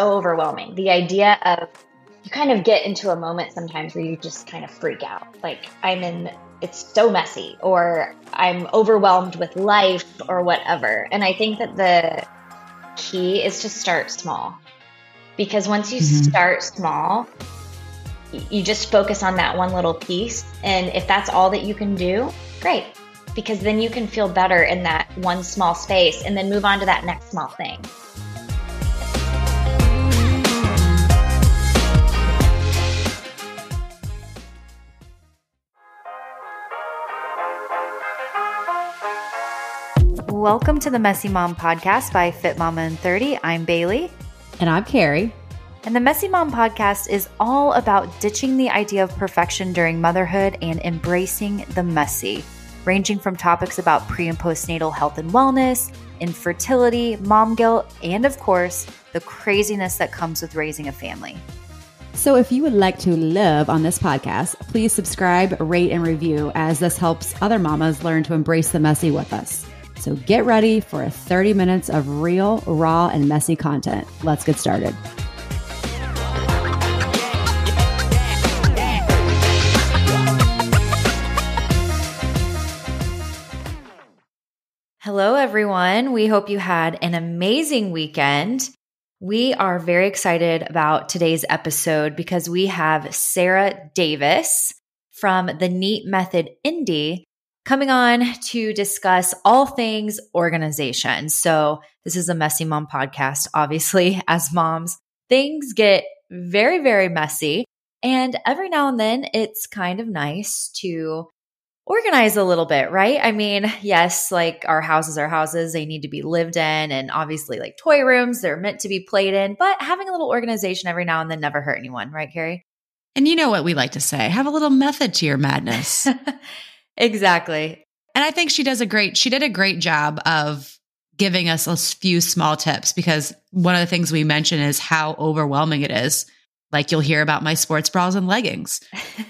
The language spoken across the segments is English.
so overwhelming. The idea of you kind of get into a moment sometimes where you just kind of freak out. Like, I'm in, it's so messy, or I'm overwhelmed with life, or whatever. And I think that the key is to start small. Because once you mm-hmm. start small, you just focus on that one little piece. And if that's all that you can do, great. Because then you can feel better in that one small space and then move on to that next small thing. Welcome to the Messy Mom podcast by Fit Mama in 30. I'm Bailey. And I'm Carrie. And the Messy Mom podcast is all about ditching the idea of perfection during motherhood and embracing the messy, ranging from topics about pre and postnatal health and wellness, infertility, mom guilt, and of course, the craziness that comes with raising a family. So, if you would like to live on this podcast, please subscribe, rate, and review as this helps other mamas learn to embrace the messy with us. So get ready for 30 minutes of real, raw, and messy content. Let's get started. Hello, everyone. We hope you had an amazing weekend. We are very excited about today's episode because we have Sarah Davis from the NEAT Method Indy coming on to discuss all things organization. So, this is a messy mom podcast. Obviously, as moms, things get very, very messy. And every now and then, it's kind of nice to organize a little bit, right? I mean, yes, like our houses are houses, they need to be lived in, and obviously, like toy rooms, they're meant to be played in, but having a little organization every now and then never hurt anyone, right, Carrie? And you know what we like to say have a little method to your madness. Exactly. And I think she does a great, she did a great job of giving us a few small tips because one of the things we mention is how overwhelming it is like you'll hear about my sports bras and leggings.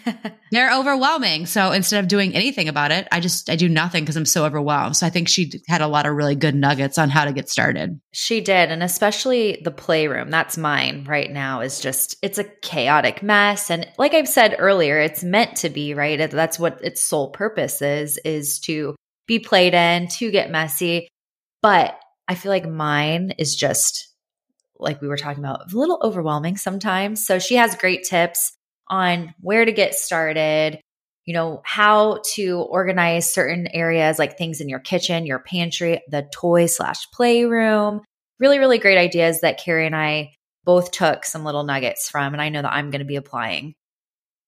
They're overwhelming. So instead of doing anything about it, I just I do nothing because I'm so overwhelmed. So I think she had a lot of really good nuggets on how to get started. She did, and especially the playroom. That's mine right now is just it's a chaotic mess and like I've said earlier, it's meant to be, right? That's what its sole purpose is is to be played in, to get messy. But I feel like mine is just like we were talking about, a little overwhelming sometimes. So she has great tips on where to get started, you know, how to organize certain areas like things in your kitchen, your pantry, the toy slash playroom. Really, really great ideas that Carrie and I both took some little nuggets from. And I know that I'm going to be applying.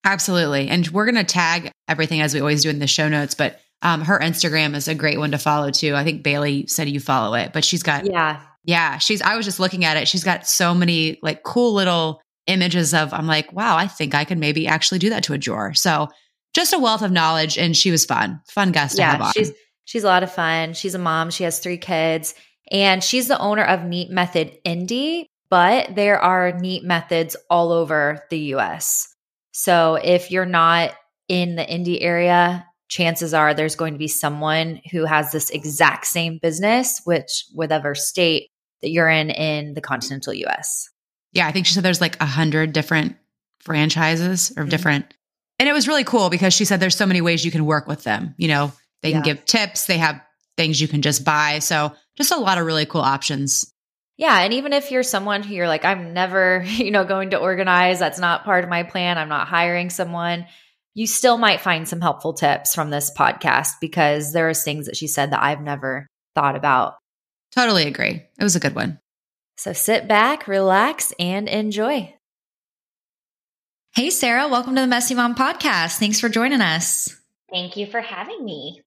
Absolutely. And we're going to tag everything as we always do in the show notes, but um, her Instagram is a great one to follow too. I think Bailey said you follow it, but she's got yeah yeah, she's I was just looking at it. She's got so many like cool little images of I'm like, wow, I think I could maybe actually do that to a drawer. So just a wealth of knowledge and she was fun. Fun guest yeah, to have on. She's she's a lot of fun. She's a mom. She has three kids. And she's the owner of Neat Method Indy, but there are neat methods all over the US. So if you're not in the Indy area, chances are there's going to be someone who has this exact same business, which whatever state that you're in in the continental US. Yeah, I think she said there's like a hundred different franchises or mm-hmm. different. And it was really cool because she said there's so many ways you can work with them. You know, they yeah. can give tips, they have things you can just buy. So just a lot of really cool options. Yeah. And even if you're someone who you're like, I'm never, you know, going to organize, that's not part of my plan, I'm not hiring someone, you still might find some helpful tips from this podcast because there are things that she said that I've never thought about Totally agree. It was a good one. So sit back, relax, and enjoy. Hey, Sarah, welcome to the Messy Mom podcast. Thanks for joining us. Thank you for having me.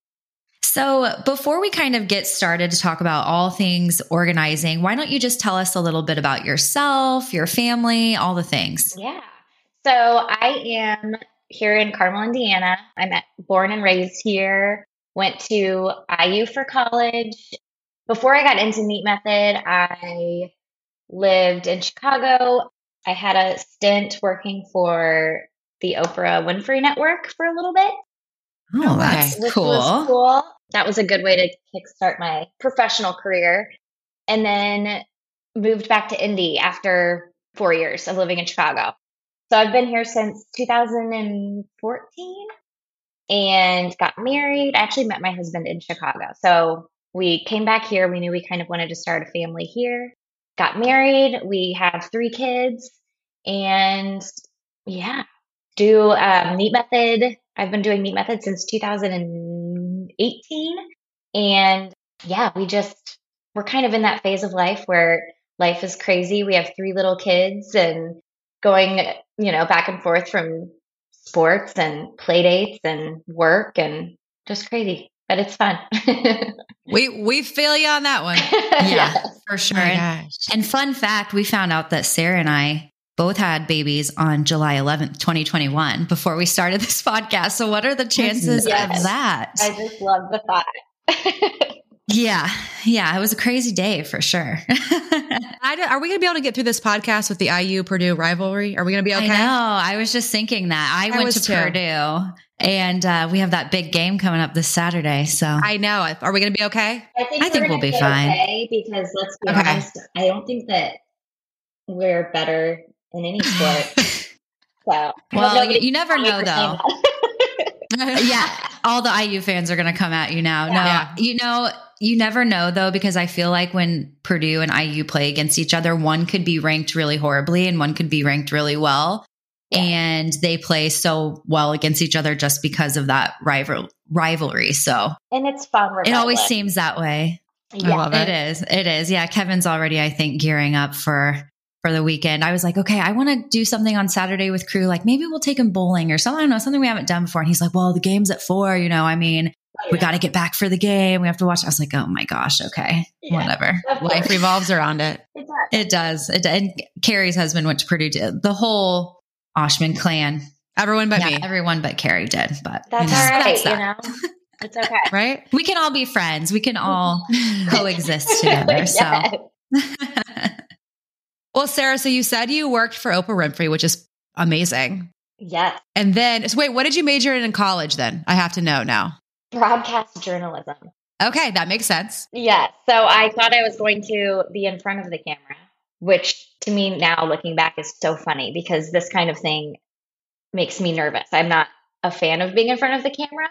So, before we kind of get started to talk about all things organizing, why don't you just tell us a little bit about yourself, your family, all the things? Yeah. So, I am here in Carmel, Indiana. I'm at, born and raised here. Went to IU for college before I got into Neat Method, I lived in Chicago. I had a stint working for the Oprah Winfrey Network for a little bit. Oh, um, that's which cool. Was cool. That was a good way to kickstart my professional career. And then moved back to Indy after four years of living in Chicago. So I've been here since 2014 and got married. I actually met my husband in Chicago. So we came back here. We knew we kind of wanted to start a family here. Got married. We have three kids. And yeah, do um, Neat Method. I've been doing Neat Method since 2018. And yeah, we just, we're kind of in that phase of life where life is crazy. We have three little kids and going, you know, back and forth from sports and play dates and work and just crazy, but it's fun. we we feel you on that one. Yeah, for sure. Oh and, and fun fact, we found out that Sarah and I both had babies on July 11th, 2021 before we started this podcast. So what are the chances yes. of that? I just love the thought. Yeah. Yeah. It was a crazy day for sure. are we going to be able to get through this podcast with the IU Purdue rivalry? Are we going to be okay? I know. I was just thinking that. I, I went to too. Purdue and uh, we have that big game coming up this Saturday. So I know. Are we going to be okay? I think, I think we'll be fine. Okay because let's be okay. honest, I don't think that we're better in any sport. so, well, you never know though. yeah, all the IU fans are going to come at you now. Yeah. No, you know, you never know though, because I feel like when Purdue and IU play against each other, one could be ranked really horribly and one could be ranked really well. Yeah. And they play so well against each other just because of that rival rivalry. So, and it's fun. Regardless. It always seems that way. Yeah. I love it. It is. It is. Yeah. Kevin's already, I think, gearing up for for the weekend. I was like, okay, I want to do something on Saturday with crew. Like maybe we'll take him bowling or something. I don't know, something we haven't done before. And he's like, well, the game's at four, you know, I mean, oh, we got to get back for the game. We have to watch. I was like, oh my gosh, okay, yeah, whatever. Life revolves around it. It does. It does. And Carrie's husband went to Purdue. The whole Oshman clan. Everyone but me. Everyone but Carrie did. But that's you know, all right. That's you know, it's okay. right? We can all be friends. We can all coexist together. So. well, Sarah, so you said you worked for Oprah Winfrey, which is amazing. Yes. And then, so wait, what did you major in in college then? I have to know now broadcast journalism. Okay, that makes sense. Yeah. So I thought I was going to be in front of the camera, which to me now looking back is so funny because this kind of thing makes me nervous. I'm not a fan of being in front of the camera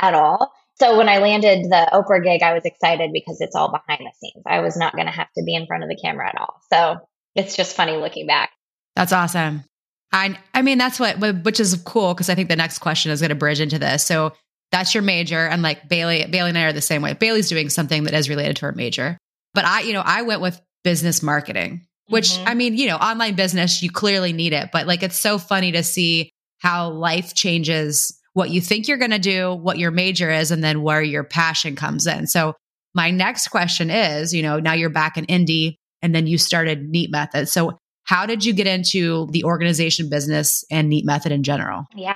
at all. So when I landed the Oprah gig, I was excited because it's all behind the scenes. I was not going to have to be in front of the camera at all. So it's just funny looking back. That's awesome. I I mean that's what which is cool because I think the next question is going to bridge into this. So that's your major. And like Bailey, Bailey and I are the same way. Bailey's doing something that is related to her major. But I, you know, I went with business marketing, which mm-hmm. I mean, you know, online business, you clearly need it. But like it's so funny to see how life changes what you think you're going to do, what your major is, and then where your passion comes in. So my next question is, you know, now you're back in Indy and then you started Neat Method. So how did you get into the organization business and Neat Method in general? Yeah.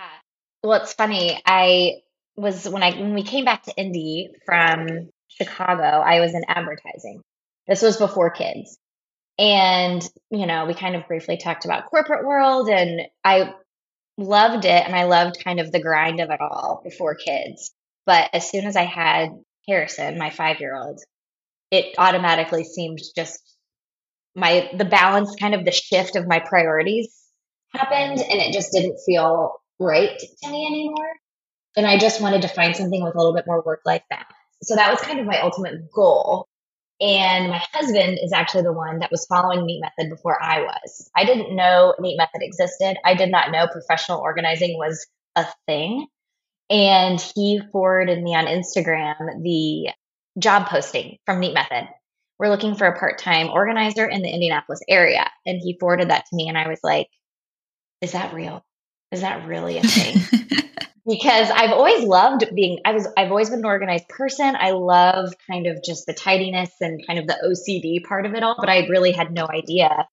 Well, it's funny. I was when I when we came back to Indy from Chicago, I was in advertising. This was before kids. And, you know, we kind of briefly talked about corporate world and I loved it and I loved kind of the grind of it all before kids. But as soon as I had Harrison, my 5-year-old, it automatically seemed just my the balance kind of the shift of my priorities happened and it just didn't feel right to me anymore. And I just wanted to find something with a little bit more work life balance. So that was kind of my ultimate goal. And my husband is actually the one that was following Neat Method before I was. I didn't know Neat Method existed. I did not know professional organizing was a thing. And he forwarded me on Instagram the job posting from Neat Method. We're looking for a part time organizer in the Indianapolis area. And he forwarded that to me. And I was like, is that real? Is that really a thing? because I've always loved being I was I've always been an organized person. I love kind of just the tidiness and kind of the OCD part of it all, but I really had no idea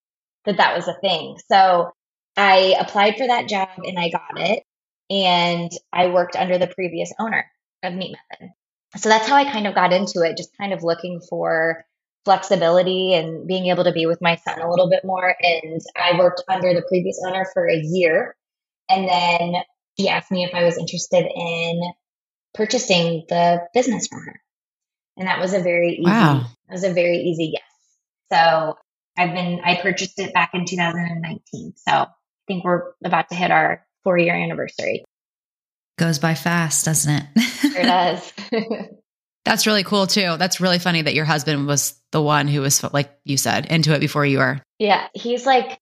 that that was a thing. So I applied for that job and I got it and I worked under the previous owner of Neat Method. So that's how I kind of got into it, just kind of looking for flexibility and being able to be with my son a little bit more. And I worked under the previous owner for a year. And then she asked me if I was interested in purchasing the business from her. And that was a very easy, wow. that was a very easy yes. So I've been, I purchased it back in 2019. So I think we're about to hit our four year anniversary. Goes by fast, doesn't it? Sure does. That's really cool too. That's really funny that your husband was the one who was, like you said, into it before you were. yeah. He's like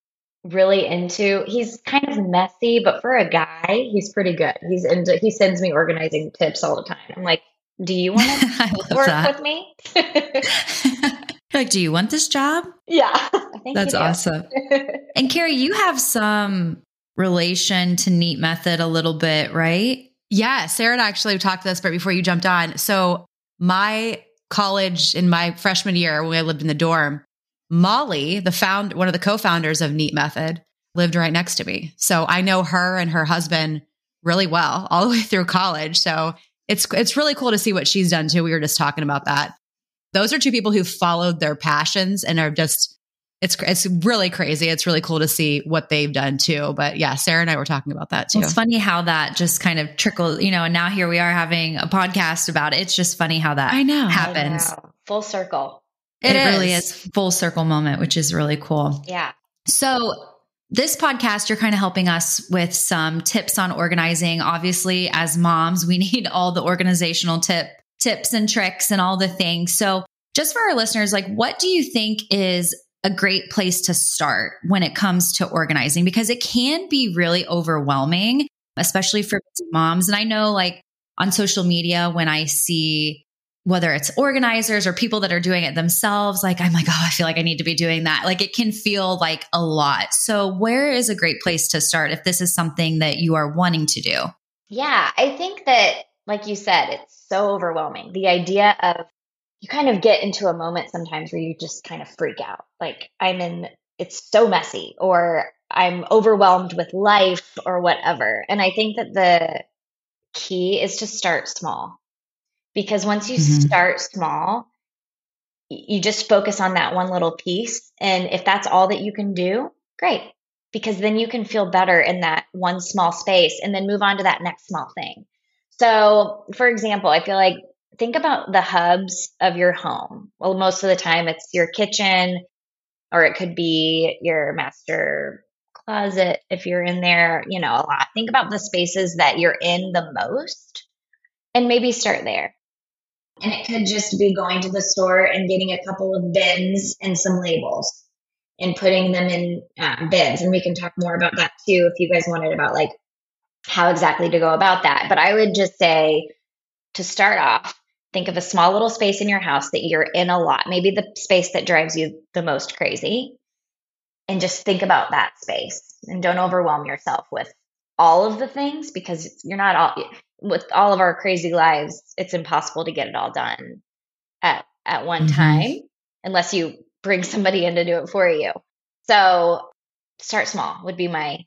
really into, he's kind of messy, but for a guy, he's pretty good. He's into, he sends me organizing tips all the time. I'm like, do you want to work that. with me? Like, do you want this job? yeah. I That's awesome. And Carrie, you have some relation to Neat Method a little bit, right? Yeah, Sarah and I actually talked to this, but before you jumped on, so my college in my freshman year when I lived in the dorm, Molly, the found one of the co-founders of Neat Method, lived right next to me. So I know her and her husband really well all the way through college. So it's it's really cool to see what she's done too. We were just talking about that. Those are two people who followed their passions and are just it's it's really crazy. It's really cool to see what they've done too. But yeah, Sarah and I were talking about that too. It's funny how that just kind of trickled, you know, and now here we are having a podcast about it. It's just funny how that I know. I happens. know. Full circle. It, really is full circle moment, which is really cool. Yeah. So, this podcast, you're kind of helping us with some tips on organizing. Obviously, as moms, we need all the organizational tip tips and tricks and all the things. So, just for our listeners, like what do you think is a great place to start when it comes to organizing because it can be really overwhelming, especially for moms. And I know like on social media when I see whether it's organizers or people that are doing it themselves, like I'm like, oh, I feel like I need to be doing that. Like it can feel like a lot. So, where is a great place to start if this is something that you are wanting to do? Yeah. I think that, like you said, it's so overwhelming. The idea of you kind of get into a moment sometimes where you just kind of freak out. Like, I'm in, it's so messy, or I'm overwhelmed with life, or whatever. And I think that the key is to start small. Because once you Mhm. start small, you just focus on that one little piece. And if that's all that you can do, great. Because then you can feel better in that one small space and then move on to that next small thing. So, for example, I feel like think about the hubs of your home. Well, most of the time it's your kitchen or it could be your master closet if you're in there, you know, a lot. Think about the spaces that you're in the most and maybe start there. And it could just be going to the store and getting a couple of bins and some labels and putting them in um, bins. And we can talk more about that too if you guys wanted about like how exactly to go about that. But I would just say to start off, think of a small little space in your house that you're in a lot, maybe the space that drives you the most crazy. And just think about that space and don't overwhelm yourself with all of the things because you're not all with all of our crazy lives, it's impossible to get it all done at at one Mhm. time unless you bring somebody in to do it for you. So start small would be my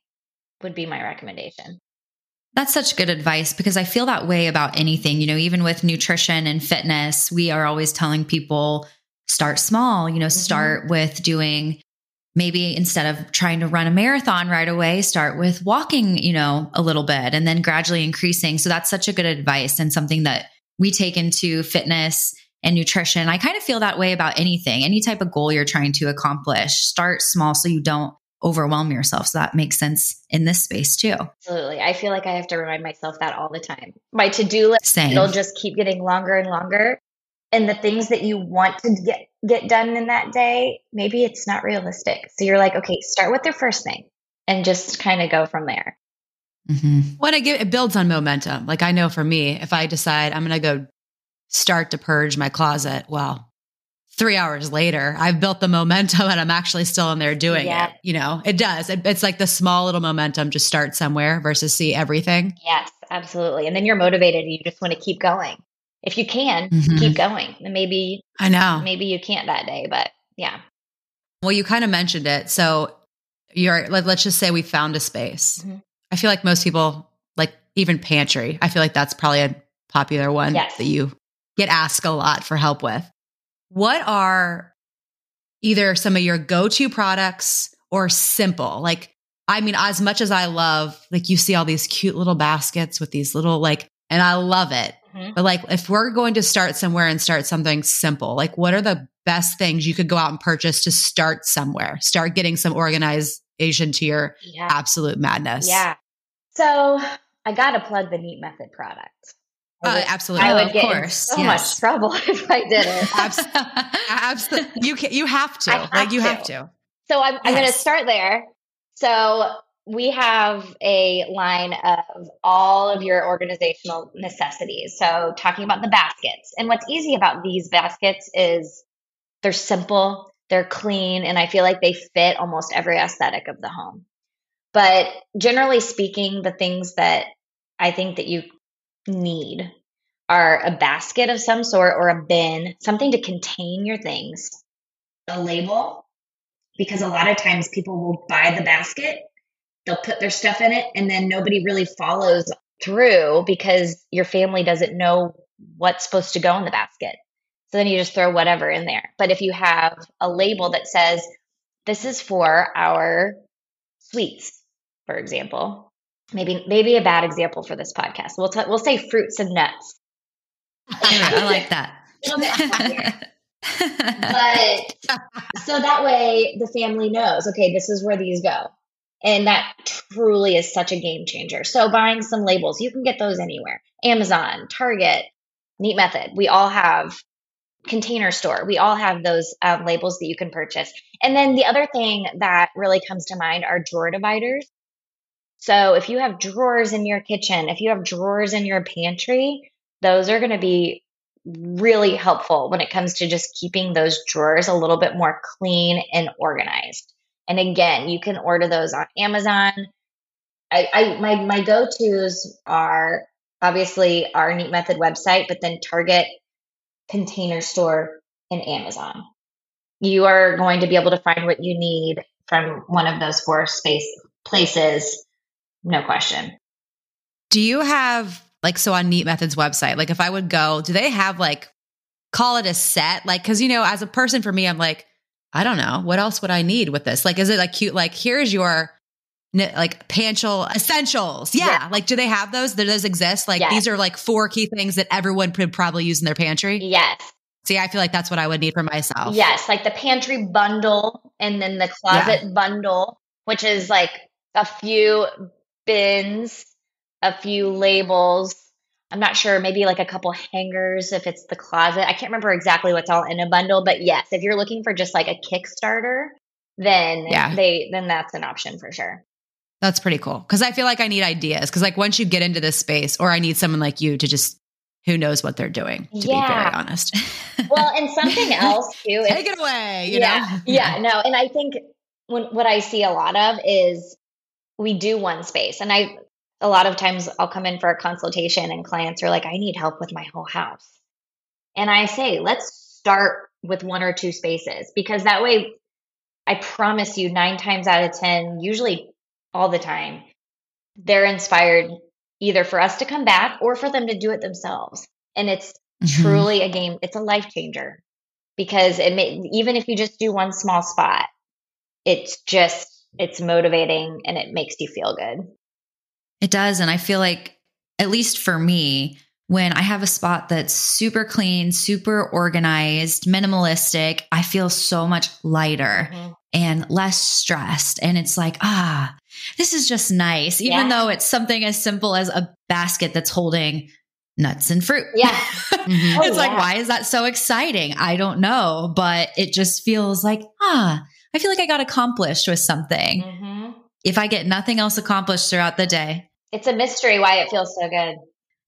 would be my recommendation. That's such good advice because I feel that way about anything. You know, even with nutrition and fitness, we are always telling people start small, you know, start with doing maybe instead of trying to run a marathon right away, start with walking, you know, a little bit and then gradually increasing. So that's such a good advice and something that we take into fitness and nutrition. I kind of feel that way about anything, any type of goal you're trying to accomplish. Start small so you don't overwhelm yourself. So that makes sense in this space too. Absolutely. I feel like I have to remind myself that all the time. My to-do list Same. it'll just keep getting longer and longer. And the things that you want to get get done in that day, maybe it's not realistic. So you're like, okay, start with the first thing and just kind of go from there. Mhm. What I get it builds on momentum. Like I know for me, if I decide I'm going to go start to purge my closet, well, three hours later, I've built the momentum and I'm actually still in there doing Yeah. it. You know, it does. It, it's like the small little momentum. Just start somewhere versus see everything. Yes, absolutely. And then you're motivated and you just want to keep going. If you can, Mhm. keep going. And maybe I know. maybe you can't that day, but yeah. Well, you kind of mentioned it. So you're let, let's just say we found a space. Mhm. I feel like most people like even pantry. I feel like that's probably a popular one Yes. that you get asked a lot for help with. What are either some of your go-to products or simple? Like I mean as much as I love like you see all these cute little baskets with these little like and I love it. Mhm. But like if we're going to start somewhere and start something simple, like what are the best things you could go out and purchase to start somewhere, start getting some organization to your Yeah. absolute madness? Yeah. So I got to plug the Neat Method product. I Uh, would- absolutely. I Oh, would of get course. so Yes. much trouble if I did it. Absolutely. You can, you have to. Have like you to. have to. So I'm, I'm going to start there. So we have a line of all of your organizational necessities. So talking about the baskets. And what's easy about these baskets is they're simple, they're clean, and I feel like they fit almost every aesthetic of the home. But generally speaking, the things that I think that you need are a basket of some sort or a bin, something to contain your things, a label, because a lot of times people will buy the basket, they'll put their stuff in it, and then nobody really follows through because your family doesn't know what's supposed to go in the basket. So then you just throw whatever in there. But if you have a label that says, this is for our sweets, for example, maybe maybe a bad example for this podcast. We'll t- we'll say fruits and nuts. I like that. Little bit happier. but so that way the family knows okay this is where these go and that truly is such a game changer. So buying some labels you can get those anywhere. Amazon target neat method. We all have container store. We all have those um, labels that you can purchase. And then the other thing that really comes to mind are drawer dividers. So if you have drawers in your kitchen if you have drawers in your pantry those are going to be really helpful when it comes to just keeping those drawers a little bit more clean and organized. And again, you can order those on Amazon. I, I my my go-tos are obviously our Neat Method website, but then Target, Container Store, and Amazon. You are going to be able to find what you need from one of those four space places, no question. Do you have like so on Neat Methods website? Like if I would go, do they have like call it a set? Like because you know, as a person for me, I'm like, I don't know, what else would I need with this? Like, is it like cute? Like here's your like panchal essentials. Yeah. Yeah. Like, do they have those? Do those exist? Like Yes. these are like four key things that everyone could probably use in their pantry. Yes. See, I feel like that's what I would need for myself. Yes, like the pantry bundle and then the closet bundle, which is like a few bins, a few labels. I'm not sure, maybe like a couple hangers if it's the closet. I can't remember exactly what's all in a bundle, but yes, if you're looking for just like a Kickstarter, then Yeah. they then that's an option for sure. That's pretty cool. Cause I feel like I need ideas. Cause like once you get into this space, or I need someone like you to just who knows what they're doing, to be very honest. Well, and something else too is Take it away, you yeah, know? yeah, no, and I think when what I see a lot of is we do one space, and I a lot of times I'll come in for a consultation, and clients are like, "I need help with my whole house," and I say, "Let's start with one or two spaces because that way, I promise you, nine times out of ten, usually all the time, they're inspired either for us to come back or for them to do it themselves, and it's Mhm. truly a game it's a life changer because it may even if you just do one small spot it's just it's motivating and it makes you feel good It does. And I feel like, at least for me, when I have a spot that's super clean, super organized, minimalistic, I feel so much lighter and less stressed. And it's like, ah, this is just nice, even Yeah. though it's something as simple as a basket that's holding nuts and fruit. yeah Mhm. Oh, it's like, yeah. why is that so exciting? I don't know, but it just feels like, ah, I feel like I got accomplished with something. Mhm. If I get nothing else accomplished throughout the day, it's a mystery why it feels so good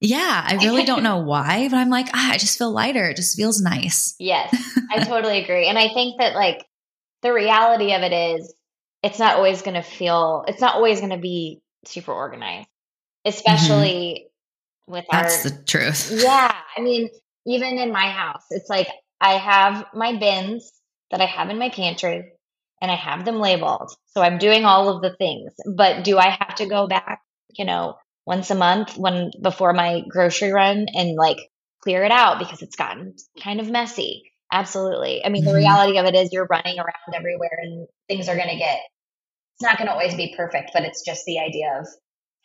yeah, I really don't know why, but I'm like, ah, I just feel lighter. It just feels nice. yes i totally agree and i think that like the reality of it is it's not always going to feel it's not always going to be super organized especially with our That's the truth. Yeah. I mean, even in my house, it's like I have my bins that I have in my pantry and I have them labeled. So I'm doing all of the things. But do I have to go back, you know, once a month when before my grocery run and like clear it out because it's gotten kind of messy? Absolutely. I mean, the Mhm. reality of it is you're running around everywhere and things are going to get, it's not going to always be perfect, but it's just the idea of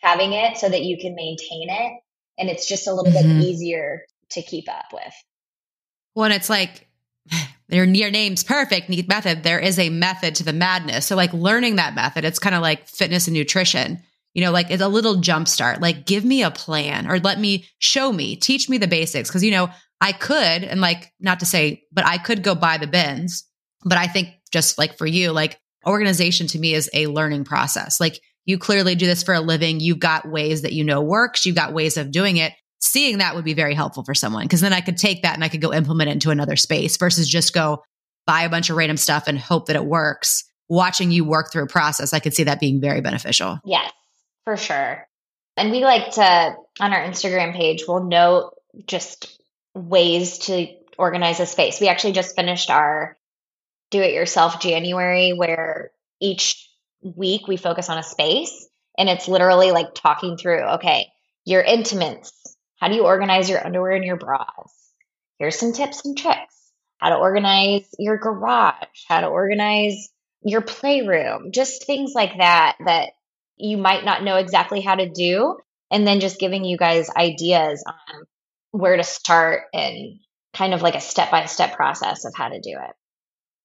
having it so that you can maintain it. And it's just a little Mhm. bit easier to keep up with. Well, and it's like your, your name's perfect, neat method. There is a method to the madness. So like learning that method, it's kind of like fitness and nutrition. You know, like it's a little jump start. Like give me a plan or let me show me, teach me the basics. Cause you know, I could, and like not to say, but I could go buy the bins. But I think just like for you, like organization to me is a learning process. Like you clearly do this for a living. You've got ways that you know works. You've got ways of doing it seeing that would be very helpful for someone because then I could take that and I could go implement it into another space versus just go buy a bunch of random stuff and hope that it works. Watching you work through a process, I could see that being very beneficial. Yes, for sure. And we like to, on our Instagram page, we'll note just ways to organize a space. We actually just finished our do it yourself January, where each week we focus on a space and it's literally like talking through okay, your intimates, how do you organize your underwear and your bras? Here's some tips and tricks. How to organize your garage, how to organize your playroom, just things like that that you might not know exactly how to do. And then just giving you guys ideas on where to start and kind of like a step by step process of how to do it.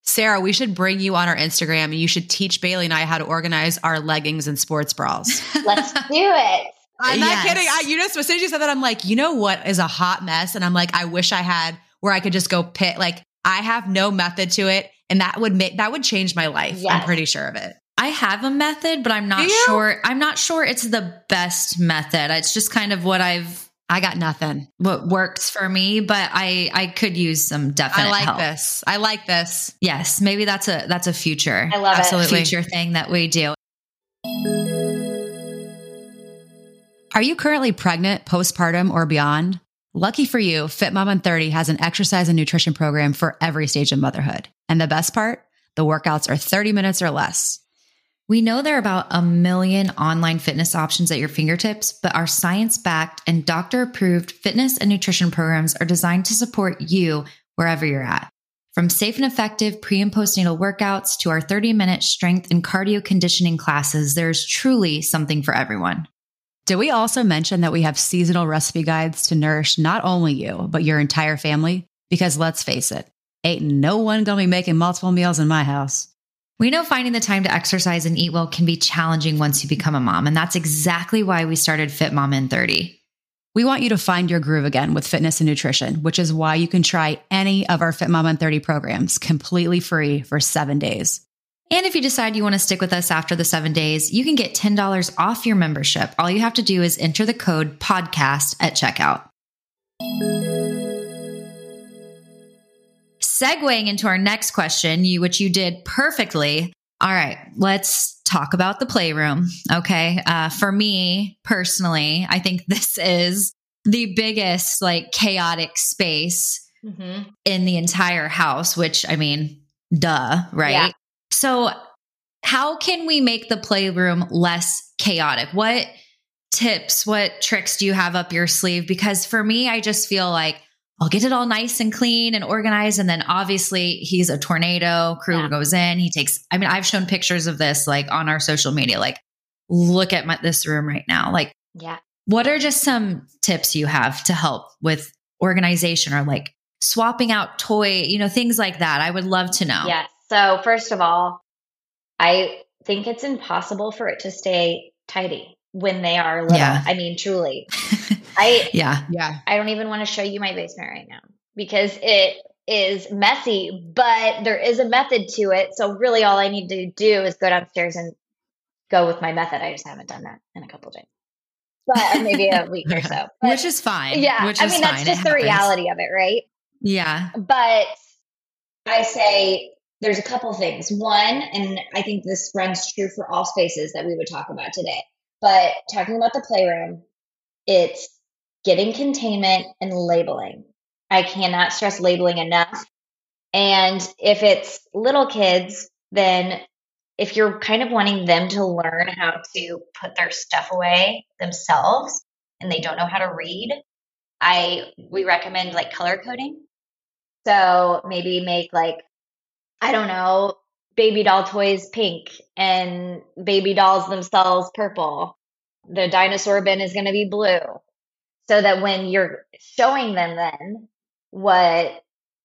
Sarah, we should bring you on our Instagram and you should teach Bailey and I how to organize our leggings and sports bras. Let's do it. I'm not yes. kidding. I, you know, as soon as you said that, I'm like, you know what is a hot mess? And I'm like, I wish I had where I could just go pit. Like, I have no method to it, and that would make that would change my life. Yes. I'm pretty sure of it. I have a method, but I'm not sure. I'm not sure it's the best method. It's just kind of what I've. I got nothing. What works for me, but I I could use some definite. I like help. this. I like this. Yes, maybe that's a that's a future. I love absolutely it. future thing that we do. Are you currently pregnant, postpartum, or beyond? Lucky for you, Fit Mom in 30 has an exercise and nutrition program for every stage of motherhood. And the best part? The workouts are 30 minutes or less. We know there are about a million online fitness options at your fingertips, but our science backed and doctor approved fitness and nutrition programs are designed to support you wherever you're at. From safe and effective pre and postnatal workouts to our 30 minute strength and cardio conditioning classes, there's truly something for everyone. Did we also mention that we have seasonal recipe guides to nourish not only you, but your entire family? Because let's face it, ain't no one gonna be making multiple meals in my house. We know finding the time to exercise and eat well can be challenging once you become a mom, and that's exactly why we started Fit Mom in 30. We want you to find your groove again with fitness and nutrition, which is why you can try any of our Fit Mom in 30 programs completely free for seven days. And if you decide you want to stick with us after the seven days, you can get $10 off your membership. All you have to do is enter the code podcast at checkout. Segueing into our next question, you which you did perfectly. All right, let's talk about the playroom. Okay. Uh, for me personally, I think this is the biggest like chaotic space mm-hmm. in the entire house, which I mean, duh, right? Yeah. So, how can we make the playroom less chaotic? What tips, what tricks do you have up your sleeve? Because for me, I just feel like I'll get it all nice and clean and organized. And then obviously he's a tornado. Crew yeah. goes in. He takes, I mean, I've shown pictures of this like on our social media. Like, look at my, this room right now. Like, yeah. What are just some tips you have to help with organization or like swapping out toy, you know, things like that? I would love to know. Yes. So, first of all, I think it's impossible for it to stay tidy when they are little. Yeah. I mean, truly. I Yeah. Yeah. I don't even want to show you my basement right now because it is messy, but there is a method to it. So really all I need to do is go downstairs and go with my method. I just haven't done that in a couple days. But maybe a week or so. But, Which is fine. Yeah. Which I mean, that's just the reality of it, right? Yeah. But I say there's a couple things. One, and I think this runs true for all spaces that we would talk about today, but talking about the playroom, it's getting containment and labeling. I cannot stress labeling enough. And if it's little kids, then if you're kind of wanting them to learn how to put their stuff away themselves and they don't know how to read, I we recommend like color coding. So maybe make like I don't know, baby doll toys pink and baby dolls themselves purple. The dinosaur bin is going to be blue. So that when you're showing them then what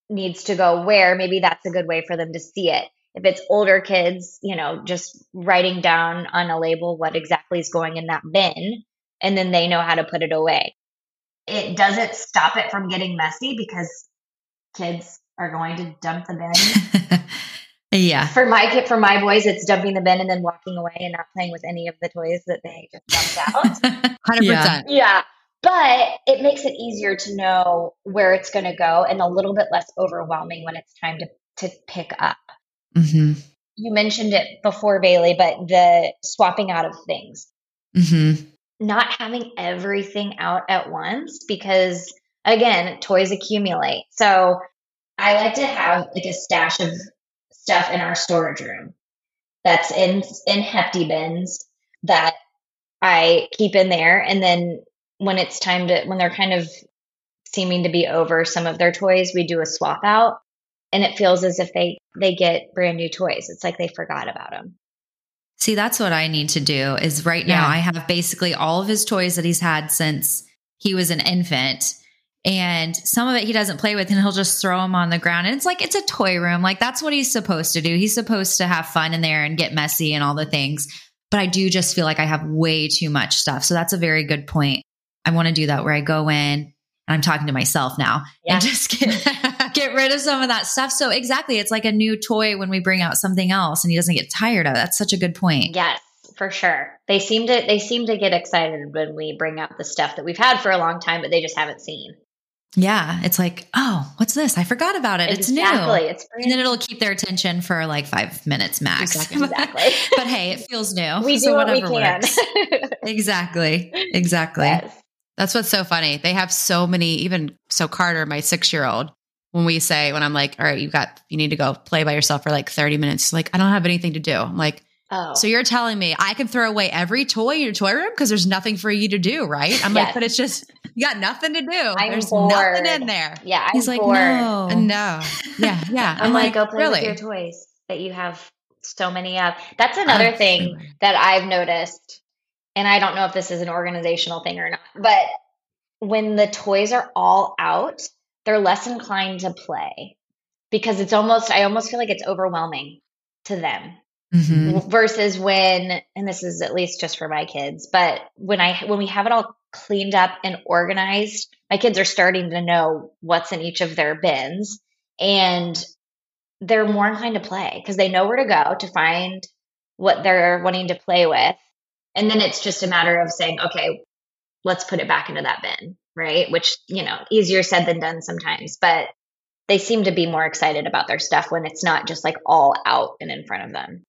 needs to go where, maybe that's a good way for them to see it. If it's older kids, you know, just writing down on a label what exactly is going in that bin, and then they know how to put it away. It doesn't stop it from getting messy because kids are going to dump the bin. yeah. For my kid, for my boys, it's dumping the bin and then walking away and not playing with any of the toys that they just dumped out. 100%. Yeah. yeah. But it makes it easier to know where it's going to go and a little bit less overwhelming when it's time to, to pick up. hmm You mentioned it before, Bailey, but the swapping out of things, hmm not having everything out at once because, again, toys accumulate. So I like to have like a stash of stuff in our storage room that's in in hefty bins that I keep in there and then when it's time to when they're kind of seeming to be over some of their toys we do a swap out and it feels as if they they get brand new toys it's like they forgot about them See, that's what I need to do is right now Yeah. I have basically all of his toys that he's had since he was an infant. And some of it he doesn't play with and he'll just throw them on the ground. And it's like, it's a toy room. Like that's what he's supposed to do. He's supposed to have fun in there and get messy and all the things. But I do just feel like I have way too much stuff. So that's a very good point. I want to do that where I go in and I'm talking to myself now Yeah. and just get, get rid of some of that stuff. So exactly. It's like a new toy when we bring out something else and he doesn't get tired of it. That's such a good point. yes for sure they seem to they seem to get excited when we bring out the stuff that we've had for a long time but they just haven't seen Yeah, it's like, oh, what's this? I forgot about it. It's exactly new. it's And then it'll keep their attention for like five minutes max. Exactly. exactly but hey, it feels new. we do so what we whatever can. Exactly. Exactly. yes. That's what's so funny. They have so many, even so Carter, my six year old, when we say, when I'm like, all right, you got, you need to go play by yourself for like 30 minutes. Like, I don't have anything to do. I'm like, oh so you're telling me I can throw away every toy in your toy room because there's nothing for you to do, right? I'm like, but it's just, you got nothing to do. I'm there's bored. nothing in there. yeah I'm He's like, bored. no. No. Yeah. Yeah. I'm, like, go play really? with your toys that you have so many of. That's another Uh, thing that I've noticed, and I don't know if this is an organizational thing or not, but when the toys are all out, they're less inclined to play because it's almost, I almost feel like it's overwhelming to them Mhm. versus when, and this is at least just for my kids, but when I, when we have it all cleaned up and organized, my kids are starting to know what's in each of their bins and they're more inclined to play because they know where to go to find what they're wanting to play with. And then it's just a matter of saying, okay, let's put it back into that bin, right? Which, you know, easier said than done sometimes, but they seem to be more excited about their stuff when it's not just like all out and in front of them.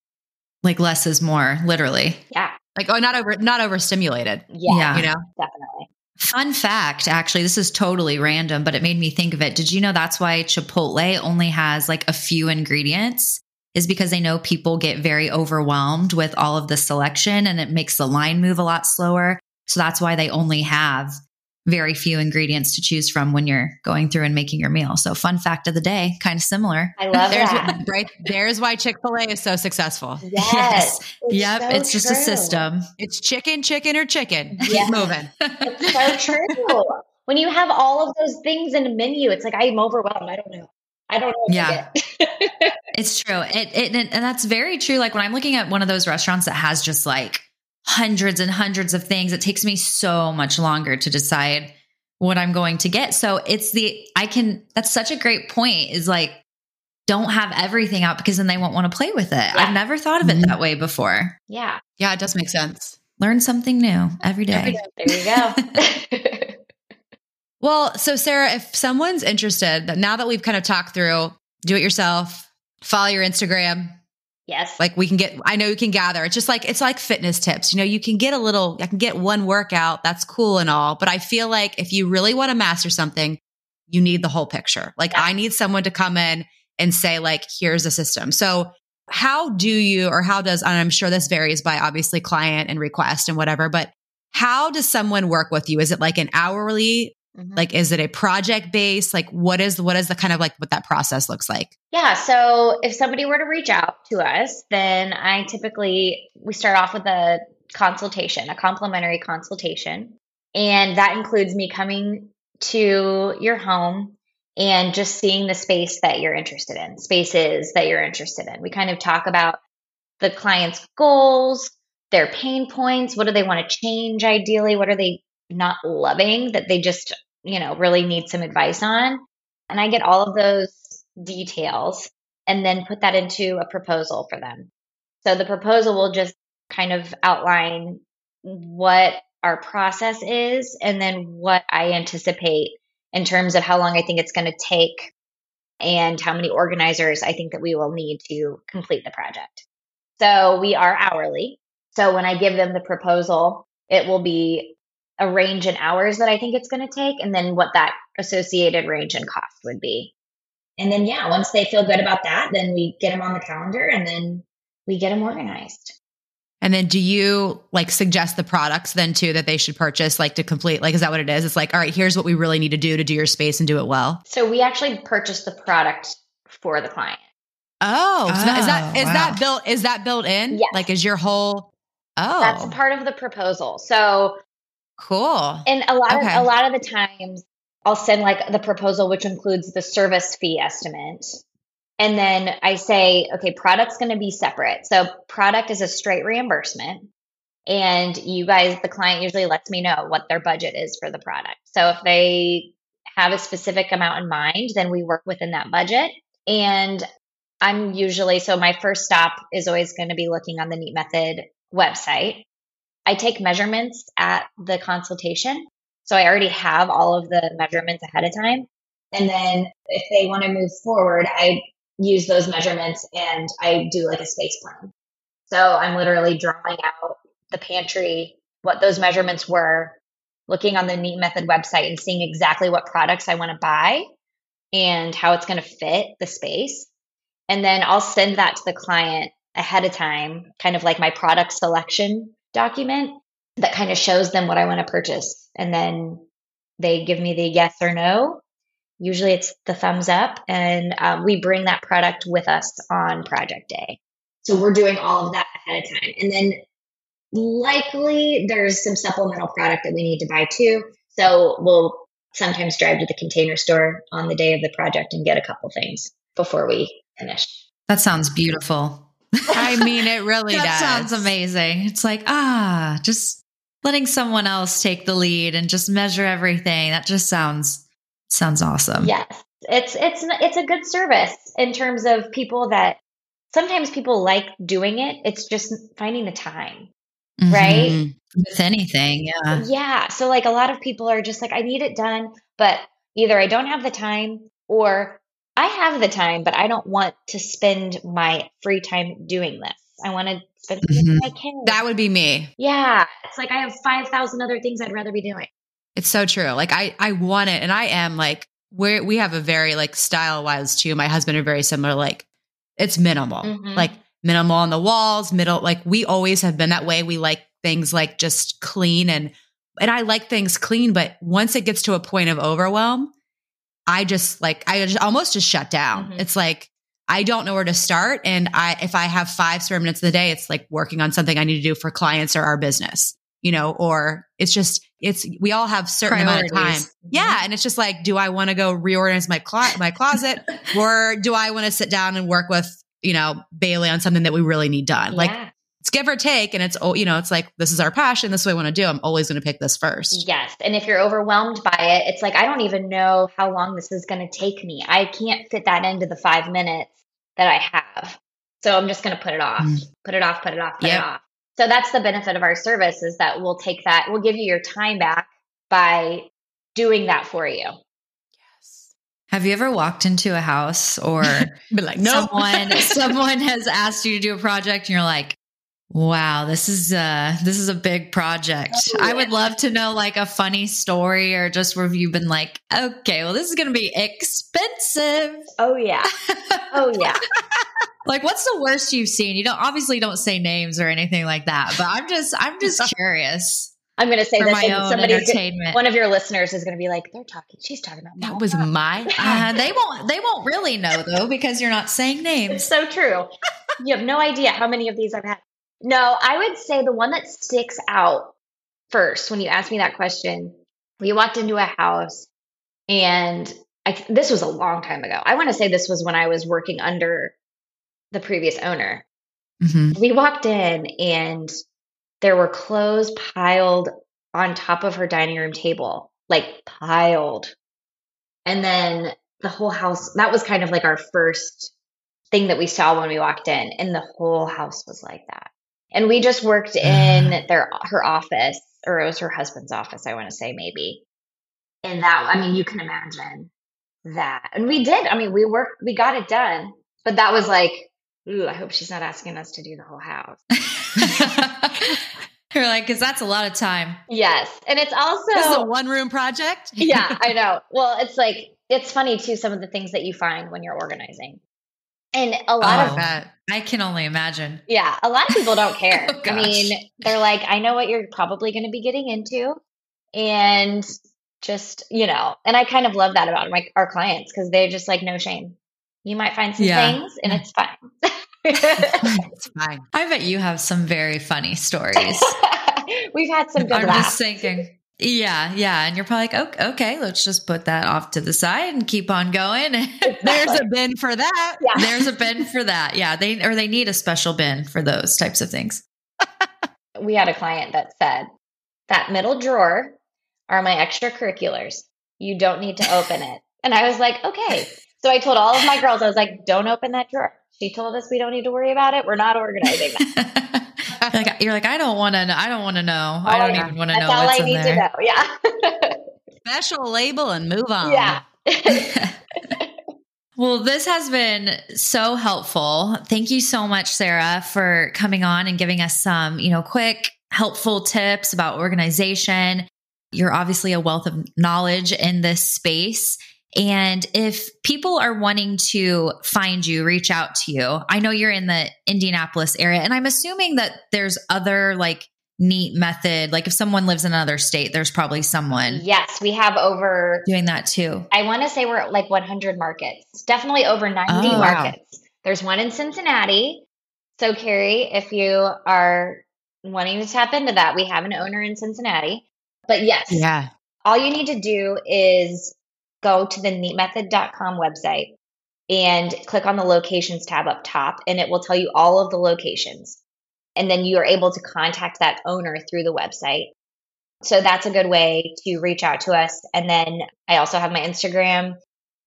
Like less is more, literally. Yeah. Like, oh, not over, not overstimulated, Yeah. Yeah. you know? Definitely. Fun fact, actually, this is totally random, but it made me think of it. Did you know that's why Chipotle only has like a few ingredients? Is because they know people get very overwhelmed with all of the selection and it makes the line move a lot slower. So that's why they only have very few ingredients to choose from when you're going through and making your meal. So, fun fact of the day, kind of similar. I love There's that. right. There's why Chick Fil A is so successful. Yes. It's yep. so it's just a system. It's chicken, chicken, or chicken. Yeah. Keep moving. It's so true. when you have all of those things in a menu, it's like I'm overwhelmed. I don't know. I don't know. Yeah. It's true. It, it and that's very true. Like when I'm looking at one of those restaurants that has just like hundreds and hundreds of things, it takes me so much longer to decide what I'm going to get. So it's the I can that's such a great point is like don't have everything out because then they won't want to play with it. I've never thought of it that way before. yeah. Yeah, it does make sense. Learn something new every day. Every day. There you go. Well, so Sarah, if someone's interested, that now that we've kind of talked through, do it yourself, follow your Instagram. yes. Like we can get, I know you can gather. It's just like, it's like fitness tips. You know, you can get a little, I can get one workout. That's cool and all. But I feel like if you really want to master something, you need the whole picture. Like Yeah. I need someone to come in and say, like, here's a system. So how do you, or how does, and I'm sure this varies by obviously client and request and whatever, but how does someone work with you? Is it like an hourly Mhm. like, is it a project based? Like, what is what is the kind of like what that process looks like? Yeah. So if somebody were to reach out to us, then I typically, we start off with a consultation, a complimentary consultation. And that includes me coming to your home and just seeing the space that you're interested in, spaces that you're interested in. We kind of talk about the client's goals, their pain points, what do they want to change ideally, what are they not loving that they just, you know, really need some advice on. And I get all of those details and then put that into a proposal for them. So the proposal will just kind of outline what our process is and then what I anticipate in terms of how long I think it's going to take and how many organizers I think that we will need to complete the project. So we are hourly. So when I give them the proposal, it will be a range in hours that I think it's going to take and then what that associated range and cost would be. And then, yeah, once they feel good about that, then we get them on the calendar and then we get them organized. And then do you like suggest the products then too that they should purchase like to complete? Like, is that what it is? It's like, all right, here's what we really need to do to do your space and do it well. So we actually purchase the product for the client. Oh, so that, is that Oh, is wow. that built is that built in? Yes. Like is your whole Oh. That's part of the proposal. So cool. And a lot Okay. of a lot of the times I'll send like the proposal which includes the service fee estimate. And then I say, okay, product's going to be separate. So product is a straight reimbursement. And you guys, the client usually lets me know what their budget is for the product. So if they have a specific amount in mind, then we work within that budget. And I'm usually, so my first stop is always going to be looking on the Neat Method website. I take measurements at the consultation. So I already have all of the measurements ahead of time. And then if they want to move forward, I use those measurements and I do like a space plan. So I'm literally drawing out the pantry, what those measurements were, looking on the Neat Method website and seeing exactly what products I want to buy and how it's going to fit the space. And then I'll send that to the client ahead of time, kind of like my product selection document that kind of shows them what I want to purchase. And then they give me the yes or no. Usually it's the thumbs up, and um, we bring that product with us on project day. So we're doing all of that ahead of time. And then likely there's some supplemental product that we need to buy too. So we'll sometimes drive to the container store on the day of the project and get a couple things before we finish. That sounds beautiful. I mean it really that does. sounds amazing. It's like, ah, just letting someone else take the lead and just measure everything. That just sounds sounds awesome. Yes, it's it's it's a good service in terms of people that sometimes people like doing it. It's just finding the time, right? Mhm. With anything, yeah. Yeah. So like a lot of people are just like, I need it done, but either I don't have the time or I have the time, but I don't want to spend my free time doing this. I want to spend it with Mhm. my kids. That would be me. yeah. It's like I have 5,000 other things I'd rather be doing. It's so true. Like I, I want it, and I am like we we have a very like style wise too. My husband are very similar. Like it's minimal, Mhm. like minimal on the walls, middle. Like we always have been that way. We like things like just clean and and I like things clean. But once it gets to a point of overwhelm, I just like I just almost just shut down. Mhm. It's like I don't know where to start, and I if I have five spare minutes of the day, it's like working on something I need to do for clients or our business, you know, or it's just it's we all have certain amount of time. Priorities. Yeah, and it's just like, do I want to go reorganize my clo- my closet, or do I want to sit down and work with you know Bailey on something that we really need done? Like yeah. It's give or take, and it's oh you know it's like this is our passion, this is what I want to do. I'm always going to pick this first. Yes. And if you're overwhelmed by it, it's like, I don't even know how long this is going to take me. I can't fit that into the five minutes that I have. So I'm just going to put it off, Mm. put it off, put it off, put Yep. it off. So that's the benefit of our service is that we'll take that, we'll give you your time back by doing that for you. Yes. Have you ever walked into a house or like no, someone someone has asked you to do a project and you're like, wow, this is uh this is a big project. Oh, I would love to know like a funny story or just where you've been like, okay, well this is gonna be expensive. Oh, yeah. Oh, yeah. Like what's the worst you've seen? You don't obviously don't say names or anything like that, but I'm just I'm just curious I'm going to say for this my and entertainment. one of your listeners is going to be like, they're talking, she's talking about that was my. Uh, they won't they won't really know though because you're not saying It's names. so true. you have no idea how many of these I've had. No, I would say the one that sticks out first when you ask me that question, we walked into a house and I, this was a long time ago. I want to say this was when I was working under the previous owner. Mhm. We walked in and there were clothes piled on top of her dining room table, like piled. And then the whole house, that was kind of like our first thing that we saw when we walked in, and the whole house was like that. And we just worked in their her office, or it was her husband's office, I want to say maybe. And that, I mean, you can imagine that. And we did. I mean, we worked, we got it done. But that was like, ooh, I hope she's not asking us to do the whole house. You're like, because that's a lot of time. Yes. And it's This is a one room project. yeah, I know. Well, it's like, it's funny too, some of the things that you find when you're organizing. And a lot Oh. of, that I can only imagine. yeah, a lot of people don't oh, care. Oh, I mean, they're like, I know what you're probably going to be getting into. And just, you know, and I kind of love that about my, our clients because they're just like, no shame. You might find some Yeah. things and mm. it's fine. It's fine. I bet you have some very funny stories. We've had some good I'm laughs. just thinking. Yeah, yeah. And you're probably like, okay, okay, let's just put that off to the side and keep on going. There's a bin for that. Yeah. There's a bin for that. Yeah, they or they need a special bin for those types of things. we had a client that said that middle drawer are my extracurriculars. You don't need to open it. And I was like, okay. So I told all of my girls, I was like, don't open that drawer. She told us we don't need to worry about it. We're not organizing that. You're, like, you're like, I don't want to. know. I don't want to know. I Oh, don't yeah. even want to That's know all what's I in need there. to know. Yeah. Special label and move on. yeah. Well, this has been so helpful. Thank you so much, Sarah, for coming on and giving us some, you know, quick, helpful tips about organization. You're obviously a wealth of knowledge in this space. And if people are wanting to find you, reach out to you, I know you're in the Indianapolis area, and I'm assuming that there's other like neat method. Like if someone lives in another state, there's probably someone yes. We have over, doing that too. I want to say we're at like 100 markets, definitely over 90 Oh, wow. markets. There's one in Cincinnati. So, Carrie, if you are wanting to tap into that, we have an owner in Cincinnati. But yes, Yeah. all you need to do is go to the neatmethod.com website and click on the locations tab up top, and it will tell you all of the locations. And then you are able to contact that owner through the website. So that's a good way to reach out to us. And then I also have my Instagram,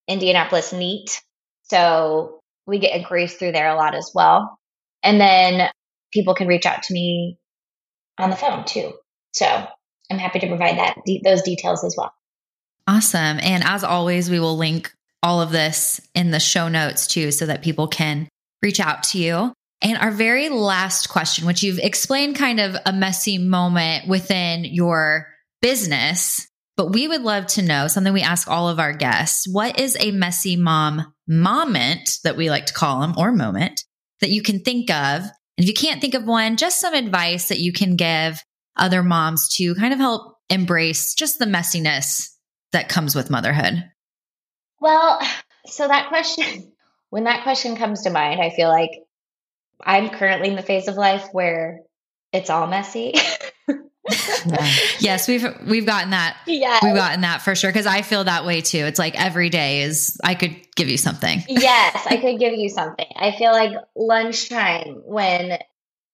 Indianapolis Neat. So we get inquiries through there a lot as well. And then people can reach out to me on the phone too. So I'm happy to provide that those details as well. Awesome. And as always, we will link all of this in the show notes too, so that people can reach out to you. And our very last question, which you've explained kind of a messy moment within your business, but we would love to know something we ask all of our guests. What is a messy mom moment that we like to call them or moment that you can think of? And if you can't think of one, just some advice that you can give other moms to kind of help embrace just the messiness that comes with motherhood? Well, so that question, when that question comes to mind, I feel like I'm currently in the phase of life where it's all messy. Yes, we've we've gotten that. yeah. We've gotten that for sure because I feel that way too. It's like every day is I could give you something. yes, I could give you something. I feel like lunchtime when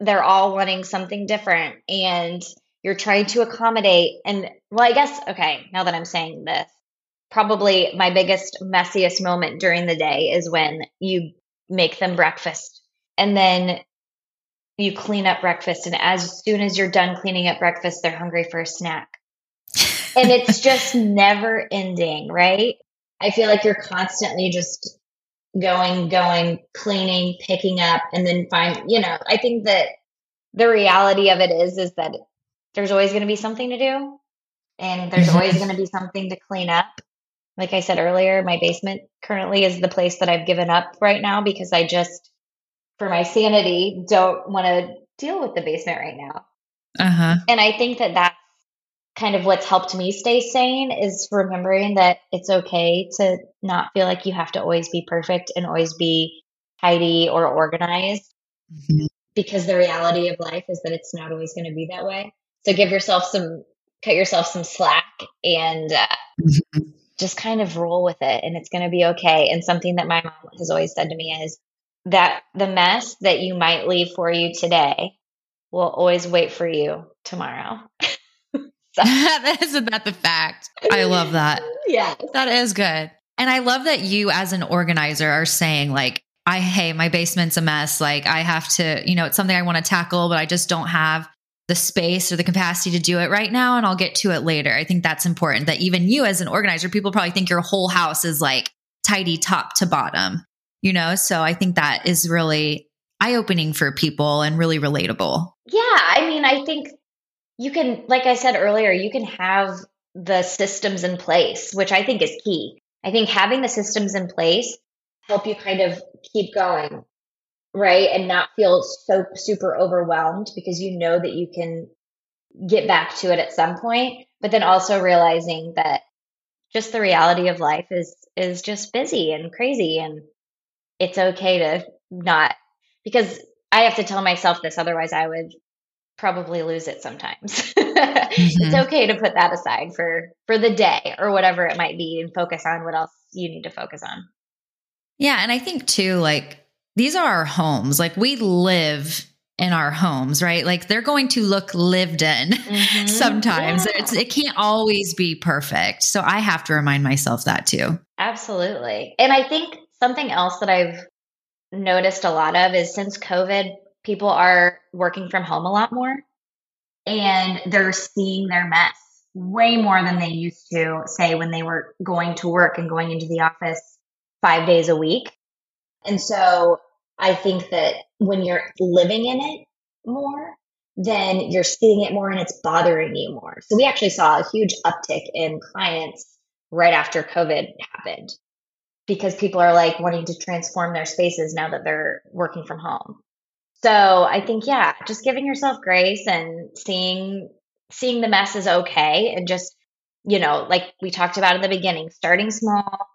they're all wanting something different and you're trying to accommodate. And well, I guess, okay, now that I'm saying this, probably my biggest, messiest moment during the day is when you make them breakfast and then you clean up breakfast. And as soon as you're done cleaning up breakfast, they're hungry for a snack. And it's just never ending, right? I feel like you're constantly just going, going, cleaning, picking up, and then find, you know, I think that the reality of it is, is that there's always going to be something to do and there's Mhm. always going to be something to clean up. Like I said earlier, my basement currently is the place that I've given up right now because I just, for my sanity, don't want to deal with the basement right now. Uh huh. And I think that that's kind of what's helped me stay sane is remembering that it's okay to not feel like you have to always be perfect and always be tidy or organized Mhm. because the reality of life is that it's not always going to be that way. So give yourself some, cut yourself some slack and uh, just kind of roll with it and it's going to be okay. And something that my mom has always said to me is that the mess that you might leave for you today will always wait for you tomorrow. Isn't that the fact? I love that. yeah. That is good. And I love that you, as an organizer, are saying, like, I, hey, my basement's a mess. Like, I have to, you know, it's something I want to tackle, but I just don't have the space or the capacity to do it right now. And I'll get to it later. I think that's important that even you, as an organizer, people probably think your whole house is like tidy top to bottom, you know? So I think that is really eye opening for people and really relatable. Yeah. I mean, I think you can, like I said earlier, you can have the systems in place, which I think is key. I think having the systems in place help you kind of keep going, right? And not feel so super overwhelmed because you know that you can get back to it at some point, but then also realizing that just the reality of life is is just busy and crazy and it's okay to not because I have to tell myself this otherwise I would probably lose it sometimes. mm-hmm. It's okay to put that aside for for the day or whatever it might be and focus on what else you need to focus on. Yeah, and I think too like these are our homes. Like we live in our homes, right? Like they're going to look lived in mm-hmm. sometimes. Yeah. it can't always be perfect. So I have to remind myself that too. Absolutely. And I think something else that I've noticed a lot of is since COVID, people are working from home a lot more and they're seeing their mess way more than they used to, say, when they were going to work and going into the office five days a week. And so I think that when you're living in it more, then you're seeing it more and it's bothering you more. So we actually saw a huge uptick in clients right after COVID happened because people are like wanting to transform their spaces now that they're working from home. So I think, yeah, just giving yourself grace and seeing, seeing the mess is okay. And just, you know, like we talked about in the beginning, starting small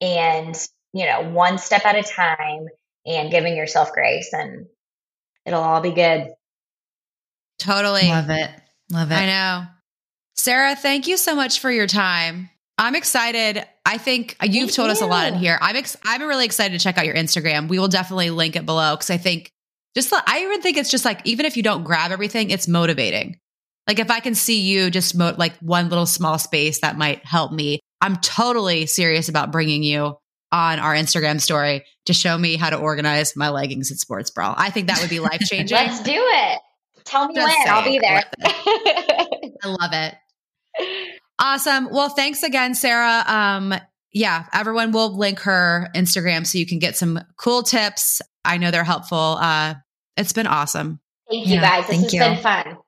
and, you know, one step at a time and giving yourself grace and it'll all be good. Totally. Love it. Love it. I know. Sarah, thank you so much for your time. I'm excited. I think you've thank told you. us a lot in here. I'm ex- I'm really excited to check out your Instagram. We will definitely link it below because I think just I even think it's just like even if you don't grab everything, it's motivating. Like if I can see you just mo- like one little small space that might help me. I'm totally serious about bringing you on our Instagram story to show me how to organize my leggings and sports bra. I think that would be life changing. Let's do it. Tell me Just when. Saying. I'll be there. I love it. Awesome. Well, thanks again, Sarah. Um, yeah, everyone will link her Instagram so you can get some cool tips. I know they're helpful. Uh, it's been awesome. Thank you yeah, guys. This has you. been fun.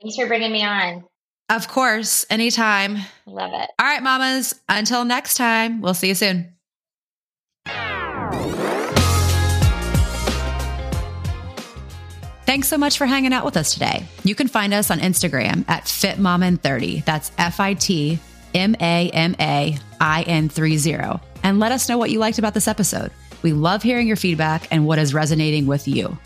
Thanks for bringing me on. Of course, anytime. Love it. All right, mamas. Until next time, we'll see you soon. Thanks so much for hanging out with us today. You can find us on Instagram at FitMamain30. That's F I T M A M A I N 30. And let us know what you liked about this episode. We love hearing your feedback and what is resonating with you.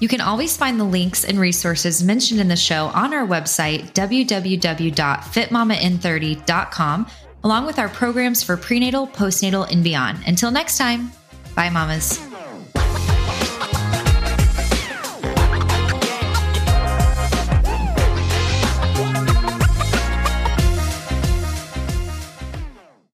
You can always find the links and resources mentioned in the show on our website, www.fitmamain30.com, along with our programs for prenatal, postnatal, and beyond. Until next time, bye, mamas.